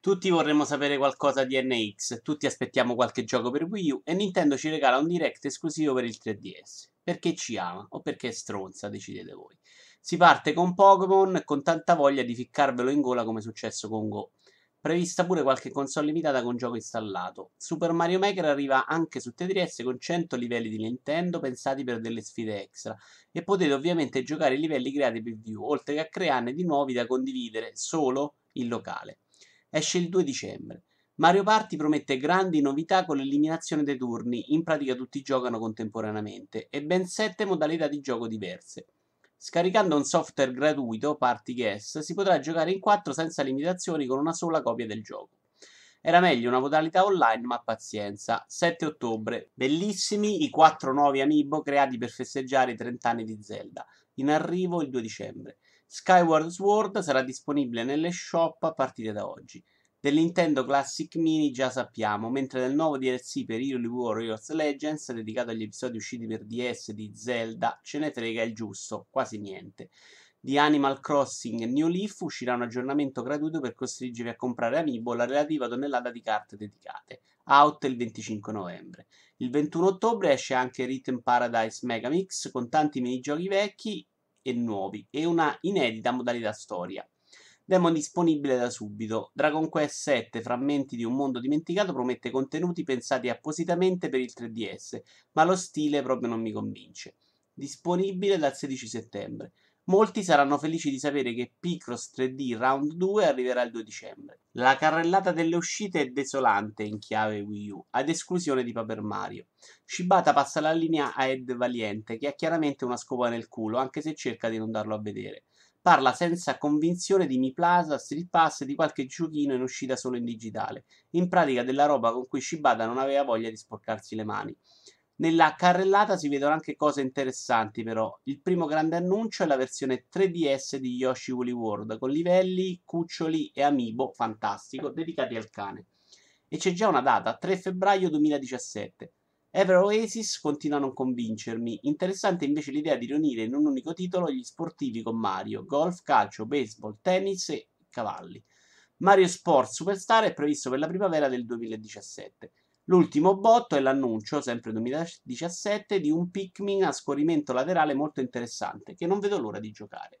Tutti vorremmo sapere qualcosa di NX, tutti aspettiamo qualche gioco per Wii U e Nintendo ci regala un direct esclusivo per il 3DS. Perché ci ama o perché è stronza, decidete voi. Si parte con Pokémon con tanta voglia di ficcarvelo in gola come è successo con Go. Prevista pure qualche console limitata con gioco installato. Super Mario Maker arriva anche su 3DS con 100 livelli di Nintendo pensati per delle sfide extra e potete ovviamente giocare i livelli creati per View, oltre che a crearne di nuovi da condividere solo in locale esce il 2 dicembre. Mario Party promette grandi novità con l'eliminazione dei turni, in pratica tutti giocano contemporaneamente, e ben 7 modalità di gioco diverse. Scaricando un software gratuito, Party Guess, si potrà giocare in 4 senza limitazioni con una sola copia del gioco. Era meglio una modalità online, ma pazienza. 7 ottobre. Bellissimi i 4 nuovi amiibo creati per festeggiare i 30 anni di Zelda. In arrivo il 2 dicembre. Skyward Sword sarà disponibile nelle shop a partire da oggi. Del Nintendo Classic Mini già sappiamo, mentre del nuovo DLC per Hyrule Warriors Legends, dedicato agli episodi usciti per DS di Zelda, ce ne frega il giusto, quasi niente. Di Animal Crossing New Leaf uscirà un aggiornamento gratuito per costringervi a comprare Amiibo la relativa tonnellata di carte dedicate. Out il 25 novembre. Il 21 ottobre esce anche Rhythm Paradise Megamix con tanti minigiochi vecchi e nuovi e una inedita modalità storia. Demo disponibile da subito. Dragon Quest VII Frammenti di un mondo dimenticato promette contenuti pensati appositamente per il 3DS, ma lo stile proprio non mi convince. Disponibile dal 16 settembre. Molti saranno felici di sapere che Picross 3D Round 2 arriverà il 2 dicembre. La carrellata delle uscite è desolante in chiave Wii U, ad esclusione di Paper Mario. Shibata passa la linea a Ed Valiente, che ha chiaramente una scopa nel culo, anche se cerca di non darlo a vedere. Parla senza convinzione di Mi Plaza, Street Pass e di qualche giochino in uscita solo in digitale. In pratica della roba con cui Shibata non aveva voglia di sporcarsi le mani. Nella carrellata si vedono anche cose interessanti però. Il primo grande annuncio è la versione 3DS di Yoshi Woolly World con livelli, cuccioli e amiibo, fantastico, dedicati al cane. E c'è già una data, 3 febbraio 2017. Ever Oasis continua a non convincermi. Interessante invece l'idea di riunire in un unico titolo gli sportivi con Mario, golf, calcio, baseball, tennis e cavalli. Mario Sports Superstar è previsto per la primavera del 2017. L'ultimo botto è l'annuncio, sempre 2017, di un Pikmin a scorrimento laterale molto interessante, che non vedo l'ora di giocare.